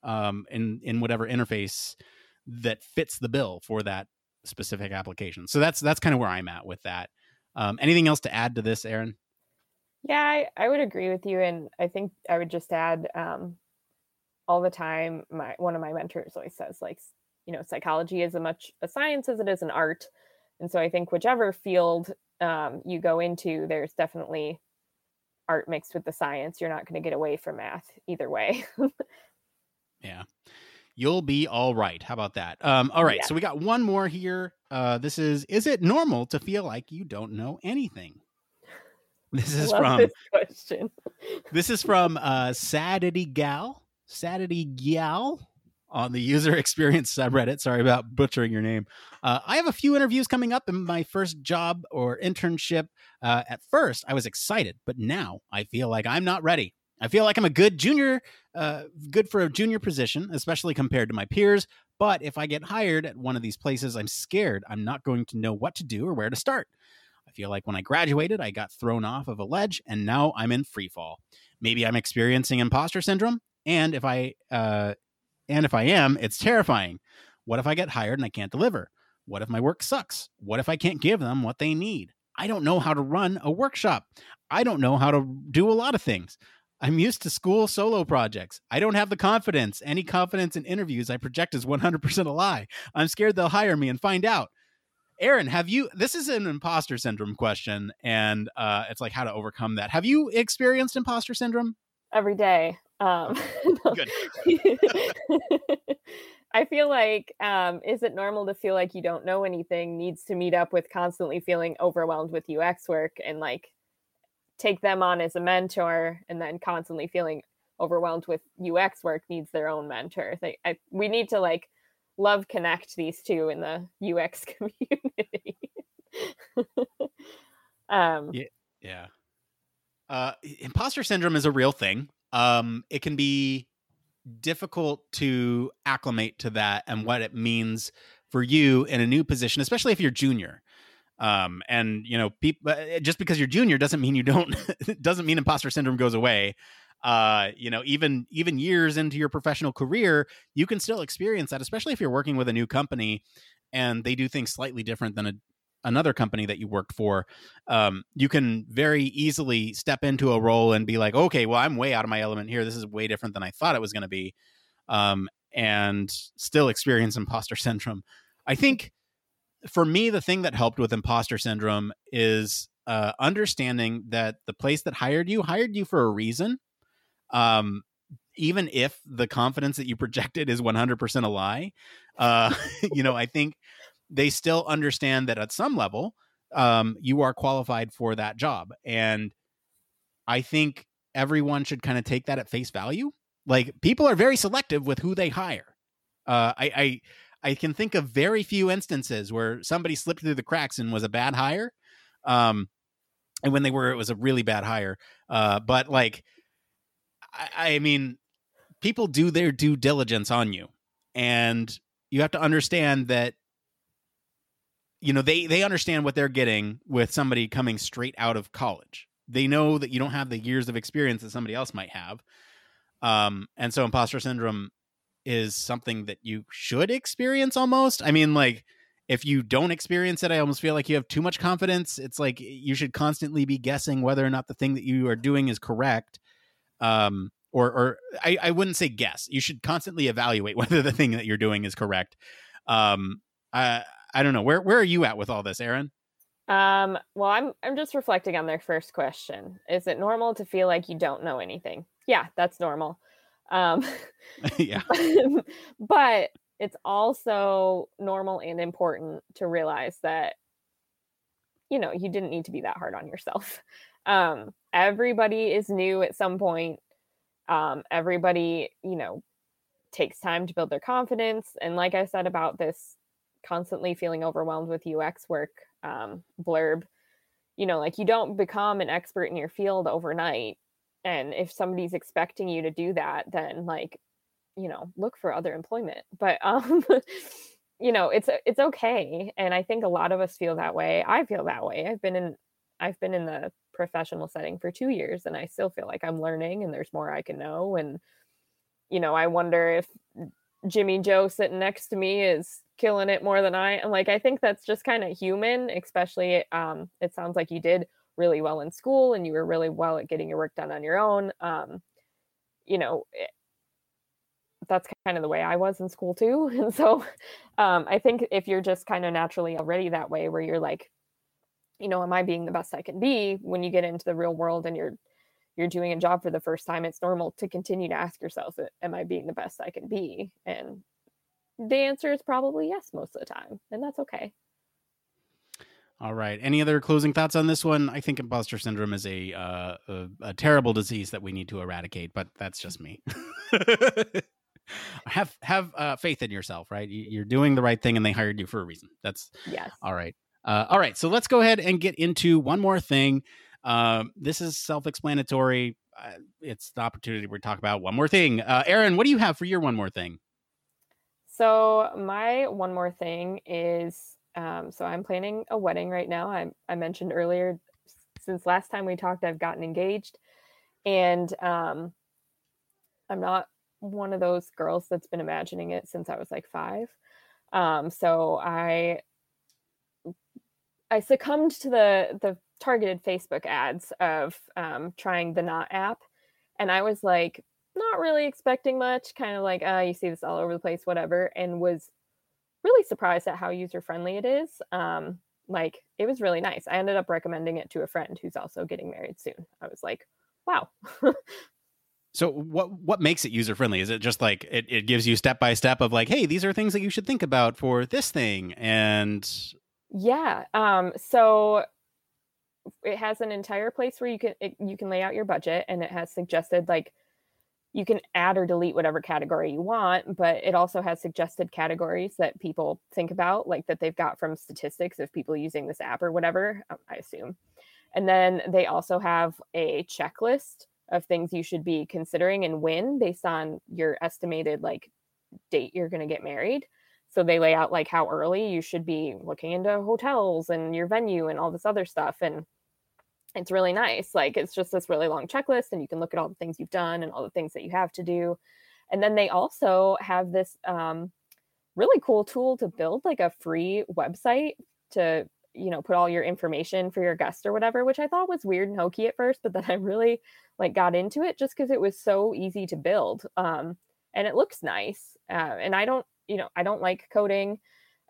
[SPEAKER 2] um, in in whatever interface that fits the bill for that specific application. So that's that's kind of where I'm at with that. Um, anything else to add to this, Aaron?
[SPEAKER 3] Yeah, I, I would agree with you, and I think I would just add um, all the time my one of my mentors always says like you know psychology is as much a science as it is an art and so i think whichever field um, you go into there's definitely art mixed with the science. You're not going to get away from math either way.
[SPEAKER 2] Yeah. You'll be all right. How about that? Um, all right yeah. so we got one more here. Uh, this is is it normal to feel like you don't know anything? This is from
[SPEAKER 3] this question.
[SPEAKER 2] this is from uh sadity gal Saturday Gyal on the user experience subreddit. Sorry about butchering your name. Uh, I have a few interviews coming up in my first job or internship. Uh, at first, I was excited, but now I feel like I'm not ready. I feel like I'm a good junior, uh, good for a junior position, especially compared to my peers. But if I get hired at one of these places, I'm scared I'm not going to know what to do or where to start. I feel like when I graduated, I got thrown off of a ledge and now I'm in free fall. Maybe I'm experiencing imposter syndrome and if I uh, and if I am, it's terrifying. What if I get hired and I can't deliver? What if my work sucks? What if I can't give them what they need? I don't know how to run a workshop. I don't know how to do a lot of things. I'm used to school solo projects. I don't have the confidence. Any confidence in interviews I project is 100% a lie. I'm scared they'll hire me and find out. Aaron, have you? This is an imposter syndrome question, and uh, it's like how to overcome that. Have you experienced imposter syndrome?
[SPEAKER 3] Every day. Um,
[SPEAKER 2] Good.
[SPEAKER 3] I feel like, um, is it normal to feel like you don't know anything needs to meet up with constantly feeling overwhelmed with UX work and like take them on as a mentor and then constantly feeling overwhelmed with UX work needs their own mentor. They, I, we need to like love connect these two in the UX community. um,
[SPEAKER 2] yeah, yeah. Uh, imposter syndrome is a real thing. Um, it can be difficult to acclimate to that and what it means for you in a new position, especially if you're junior. Um, and you know, uh, just because you're junior doesn't mean you don't doesn't mean imposter syndrome goes away. Uh, you know, even even years into your professional career, you can still experience that, especially if you're working with a new company and they do things slightly different than a, another company that you worked for. Um, you can very easily step into a role and be like, okay, well, I'm way out of my element here. This is way different than I thought it was going to be, um, and still experience imposter syndrome. I think for me, the thing that helped with imposter syndrome is uh, understanding that the place that hired you hired you for a reason. Um, even if the confidence that you projected is 100% a lie, uh, you know, I think they still understand that at some level, um, you are qualified for that job. And I think everyone should kind of take that at face value. Like people are very selective with who they hire. Uh, I, I I can think of very few instances where somebody slipped through the cracks and was a bad hire. Um, and when they were, it was a really bad hire. Uh, but like, I, I mean, people do their due diligence on you, and you have to understand that you know they they understand what they're getting with somebody coming straight out of college. They know that you don't have the years of experience that somebody else might have. Um, and so imposter syndrome is something that you should experience almost. I mean, like if you don't experience it, I almost feel like you have too much confidence. It's like you should constantly be guessing whether or not the thing that you are doing is correct. Um, or, or I, I wouldn't say guess. You should constantly evaluate whether the thing that you're doing is correct. Um, I, I don't know. Where, where are you at with all this, Aaron?
[SPEAKER 3] Um, well, I'm, I'm just reflecting on their first question. Is it normal to feel like you don't know anything? Yeah, that's normal. Um,
[SPEAKER 2] yeah.
[SPEAKER 3] but it's also normal and important to realize that, you know, you didn't need to be that hard on yourself. Um, everybody is new at some point. Um, everybody, you know, takes time to build their confidence. And like I said about this constantly feeling overwhelmed with UX work um, blurb, you know, like you don't become an expert in your field overnight and if somebody's expecting you to do that then like you know look for other employment. But um you know it's it's okay and i think a lot of us feel that way. I feel that way. I've been in i've been in the professional setting for 2 years and i still feel like i'm learning and there's more i can know and you know i wonder if jimmy joe sitting next to me is killing it more than i am like i think that's just kind of human especially um it sounds like you did really well in school and you were really well at getting your work done on your own um, you know it, eh, that's kind of the way i was in school too and so um, i think if you're just kind of naturally already that way where you're like you know am i being the best i can be? when you get into the real world and you're you're doing a job for the first time it's normal to continue to ask yourself am i being the best i can be? and the answer is probably yes most of the time and that's okay
[SPEAKER 2] all right. Any other closing thoughts on this one? I think imposter syndrome is a uh, a, a, terrible disease that we need to eradicate, but that's just me. have have uh, faith in yourself, right? You're doing the right thing, and they hired you for a reason. That's
[SPEAKER 3] yes.
[SPEAKER 2] All right. Uh, all right. So let's go ahead and get into one more thing. Um, this is self-explanatory. Uh, it's the opportunity we talk about one more thing. Uh, Aaron, what do you have for your one more thing?
[SPEAKER 3] So my one more thing is um, so I'm planning a wedding right now. I, I mentioned earlier, since last time we talked, I've gotten engaged, and um, I'm not one of those girls that's been imagining it since I was like five. Um, so I I succumbed to the the targeted Facebook ads of um, trying the Knot app, and I was like, not really expecting much, kind of like, uh, you see this all over the place, whatever, and was really surprised at how user friendly it is. Um, like it was really nice. I ended up recommending it to a friend who's also getting married soon. I was like, wow.
[SPEAKER 2] so what what makes it user friendly? Is it just like it, it gives you step by step of like, hey, these are things that you should think about for this thing and
[SPEAKER 3] yeah. Um so it has an entire place where you can it, you can lay out your budget and it has suggested like you can add or delete whatever category you want, but it also has suggested categories that people think about, like that they've got from statistics of people using this app or whatever, um, I assume. And then they also have a checklist of things you should be considering and when based on your estimated like date you're going to get married. So they lay out like how early you should be looking into hotels and your venue and all this other stuff. And it's really nice. Like it's just this really long checklist, and you can look at all the things you've done and all the things that you have to do. And then they also have this um, really cool tool to build like a free website to you know put all your information for your guest or whatever which i thought was weird and hokey at first but then i really like got into it just because it was so easy to build um, and it looks nice uh, and i don't you know i don't like coding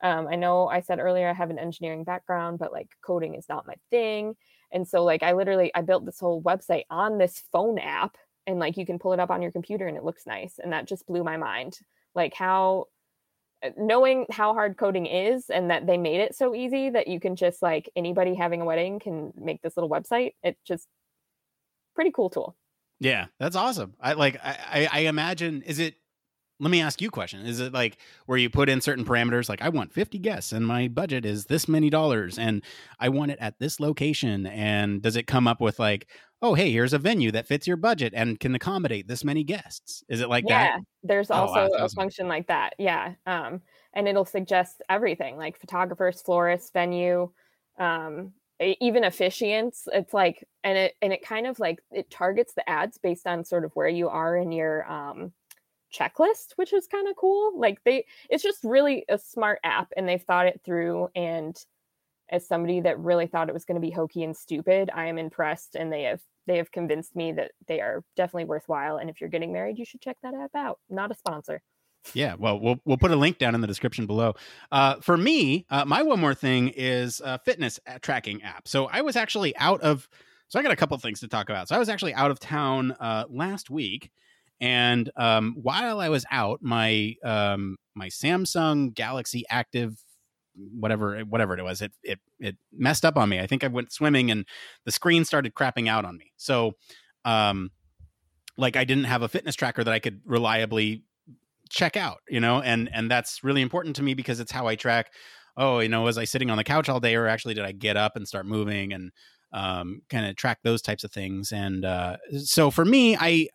[SPEAKER 3] um, i know i said earlier i have an engineering background but like coding is not my thing and so like I literally I built this whole website on this phone app and like you can pull it up on your computer and it looks nice and that just blew my mind. Like how uh, knowing how hard coding is and that they made it so easy that you can just like anybody having a wedding can make this little website. It just pretty cool tool.
[SPEAKER 2] Yeah, that's awesome. I like I I imagine is it let me ask you a question. Is it like where you put in certain parameters, like I want 50 guests and my budget is this many dollars and I want it at this location? And does it come up with like, oh, hey, here's a venue that fits your budget and can accommodate this many guests? Is it like
[SPEAKER 3] yeah,
[SPEAKER 2] that?
[SPEAKER 3] Yeah, there's oh, also wow, a function like that. Yeah. Um, and it'll suggest everything like photographers, florists, venue, um, even officiants. It's like, and it, and it kind of like, it targets the ads based on sort of where you are in your, um, checklist, which is kind of cool. Like they it's just really a smart app and they've thought it through and as somebody that really thought it was going to be hokey and stupid, I am impressed and they have they have convinced me that they are definitely worthwhile and if you're getting married, you should check that app out. Not a sponsor.
[SPEAKER 2] Yeah, well, we'll we'll put a link down in the description below. Uh, for me, uh, my one more thing is a fitness tracking app. So I was actually out of. So I got a couple things to talk about. So I was actually out of town uh, last week, and um, while I was out, my um, my Samsung Galaxy Active whatever whatever it was it it it messed up on me. I think i went swimming and the screen started crapping out on me. So um like i didn't have a fitness tracker that i could reliably check out you know and and that's really important to me because it's how i track oh you know was i sitting on the couch all day or actually did i get up and start moving and um, kind of track those types of things. And uh, so for me i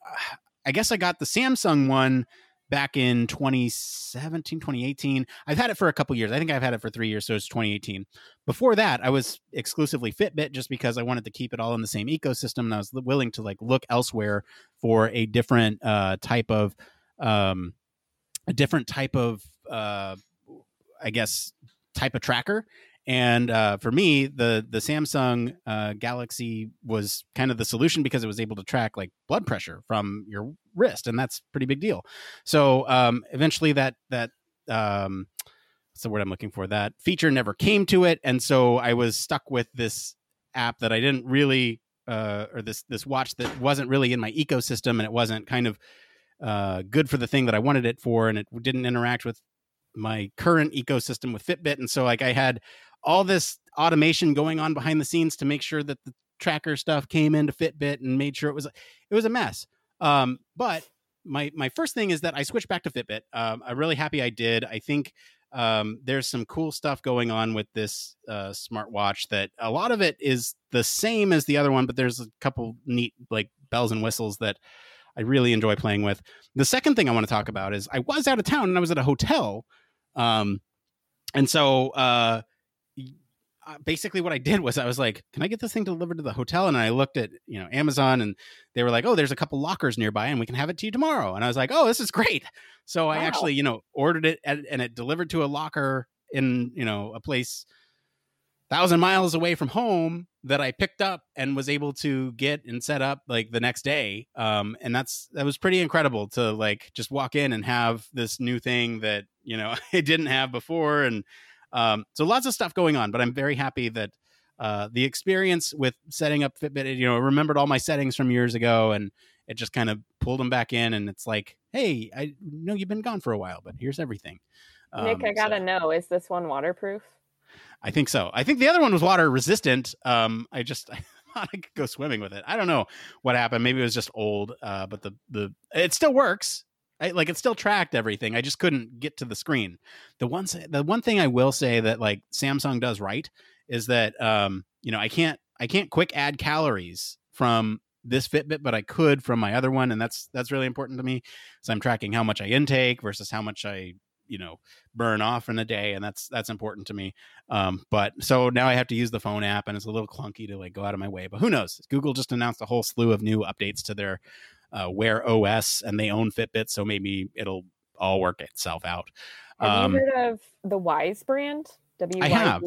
[SPEAKER 2] I guess I got the Samsung one back in 2017 2018 i've had it for a couple years. I think i've had it for three years so it's 2018 before that i was exclusively fitbit just because i wanted to keep it all in the same ecosystem and i was willing to like look elsewhere for a different uh, type of um, a different type of uh, i guess type of tracker and uh, for me, the the Samsung uh, Galaxy was kind of the solution because it was able to track like blood pressure from your wrist, and that's pretty big deal. So um, eventually, that that um, what's the word I'm looking for? That feature never came to it, and so I was stuck with this app that I didn't really, uh, or this this watch that wasn't really in my ecosystem, and it wasn't kind of uh, good for the thing that I wanted it for, and it didn't interact with my current ecosystem with Fitbit, and so like I had all this automation going on behind the scenes to make sure that the tracker stuff came into Fitbit and made sure it was it was a mess. Um, but my my first thing is that I switched back to Fitbit. Um, I'm really happy I did. I think um, there's some cool stuff going on with this uh, smartwatch that a lot of it is the same as the other one, but there's a couple neat like bells and whistles that I really enjoy playing with. The second thing I want to talk about is I was out of town and I was at a hotel. Um, and so uh, basically what I did was I was like, "Can I get this thing delivered to the hotel?" And I looked at you know Amazon, and they were like, "Oh, there's a couple lockers nearby, and we can have it to you tomorrow." And I was like, "Oh, this is great!" So wow. I actually you know ordered it, and it delivered to a locker in you know a place thousand miles away from home that I picked up and was able to get and set up like the next day. Um, and that's that was pretty incredible to like just walk in and have this new thing that you know I didn't have before, and um, so lots of stuff going on. But I'm very happy that uh, the experience with setting up Fitbit, you know, remembered all my settings from years ago, and it just kind of pulled them back in. And it's like, hey, I know you've been gone for a while, but here's everything.
[SPEAKER 3] Nick, I
[SPEAKER 2] Um,
[SPEAKER 3] gotta
[SPEAKER 2] so-
[SPEAKER 3] know, is this one waterproof?
[SPEAKER 2] I think so. I think the other one was water resistant. Um, I just I thought I could go swimming with it. I don't know what happened. Maybe it was just old. Uh, but the the it still works. I, like it still tracked everything. I just couldn't get to the screen. The one the one thing I will say that like Samsung does right is that um, you know I can't I can't quick add calories from this Fitbit, but I could from my other one, and that's that's really important to me. So I'm tracking how much I intake versus how much I you know burn off in a day, and that's that's important to me. Um, but so now I have to use the phone app, and it's a little clunky to like go out of my way. But who knows? Google just announced a whole slew of new updates to their uh, Wear OS, and they own Fitbit, so maybe it'll all work itself out.
[SPEAKER 3] Have
[SPEAKER 2] Um,
[SPEAKER 3] you heard of the Wyze brand? W
[SPEAKER 2] I have.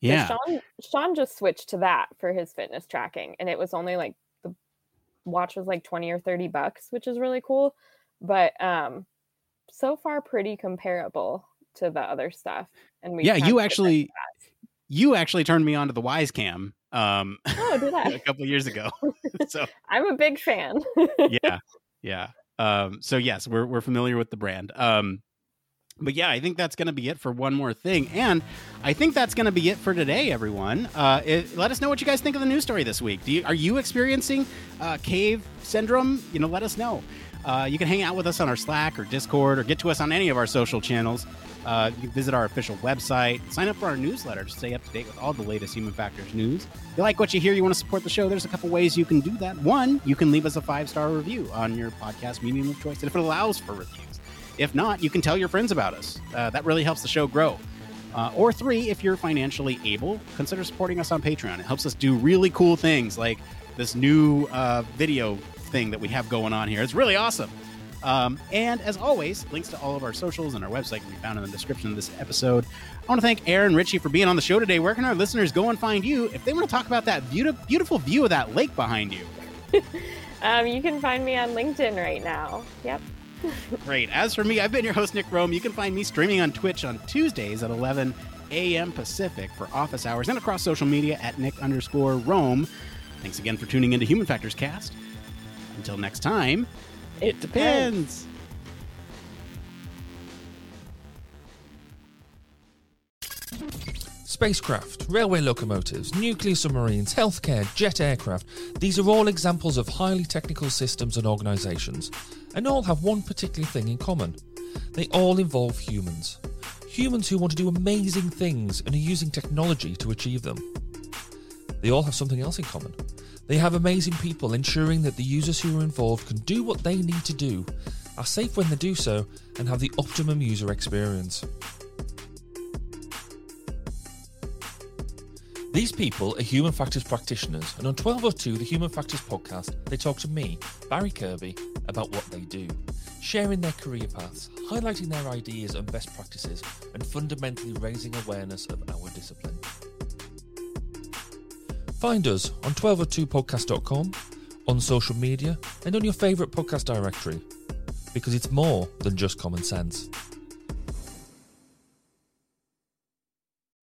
[SPEAKER 2] Yeah,
[SPEAKER 3] Sean Sean just switched to that for his fitness tracking, and it was only like the watch was like twenty or thirty bucks, which is really cool. But um, so far pretty comparable to the other stuff. And we
[SPEAKER 2] yeah. You actually, you actually turned me on to the Wyze Cam. Um,
[SPEAKER 3] Oh, did I?
[SPEAKER 2] a couple years ago. so
[SPEAKER 3] I'm a big fan.
[SPEAKER 2] yeah, yeah. Um, so yes, we're we're familiar with the brand. Um, but yeah, I think that's going to be it for one more thing, and I think that's going to be it for today, everyone. Uh, it, let us know what you guys think of the news story this week. Do you, are you experiencing uh, cave syndrome? You know, let us know. Uh, you can hang out with us on our Slack or Discord, or get to us on any of our social channels. Uh, you can visit our official website, sign up for our newsletter to stay up to date with all the latest Human Factors news. If you like what you hear, you want to support the show, there's a couple ways you can do that. One, you can leave us a five star review on your podcast medium of choice, and if it allows for reviews. If not, you can tell your friends about us. Uh, that really helps the show grow. Uh, or three, if you're financially able, consider supporting us on Patreon. It helps us do really cool things like this new uh, video thing that we have going on here. It's really awesome. Um, and as always, links to all of our socials and our website can be found in the description of this episode. I want to thank Aaron Ritchie for being on the show today. Where can our listeners go and find you if they want to talk about that beautiful, beautiful view of that lake behind you?
[SPEAKER 3] um, you can find me on LinkedIn right now. Yep.
[SPEAKER 2] Great. As for me, I've been your host, Nick Roome. You can find me streaming on Twitch on Tuesdays at 11 a.m. Pacific for office hours and across social media at Nick underscore Roome. Thanks again for tuning into Human Factors Cast. Until next time, it, depends.
[SPEAKER 4] Spacecraft, railway locomotives, nuclear submarines, healthcare, jet aircraft, these are all examples of highly technical systems and organisations, and all have one particular thing in common. They all involve humans. Humans who want to do amazing things and are using technology to achieve them. They all have something else in common. They have amazing people ensuring that the users who are involved can do what they need to do, are safe when they do so, and have the optimum user experience. These people are human factors practitioners, and on 1202, the Human Factors podcast, they talk to me, Barry Kirby, about what they do, sharing their career paths, highlighting their ideas and best practices, and fundamentally raising awareness of our discipline. Find us on 1202podcast.com, on social media, and on your favourite podcast directory, because it's more than just common sense.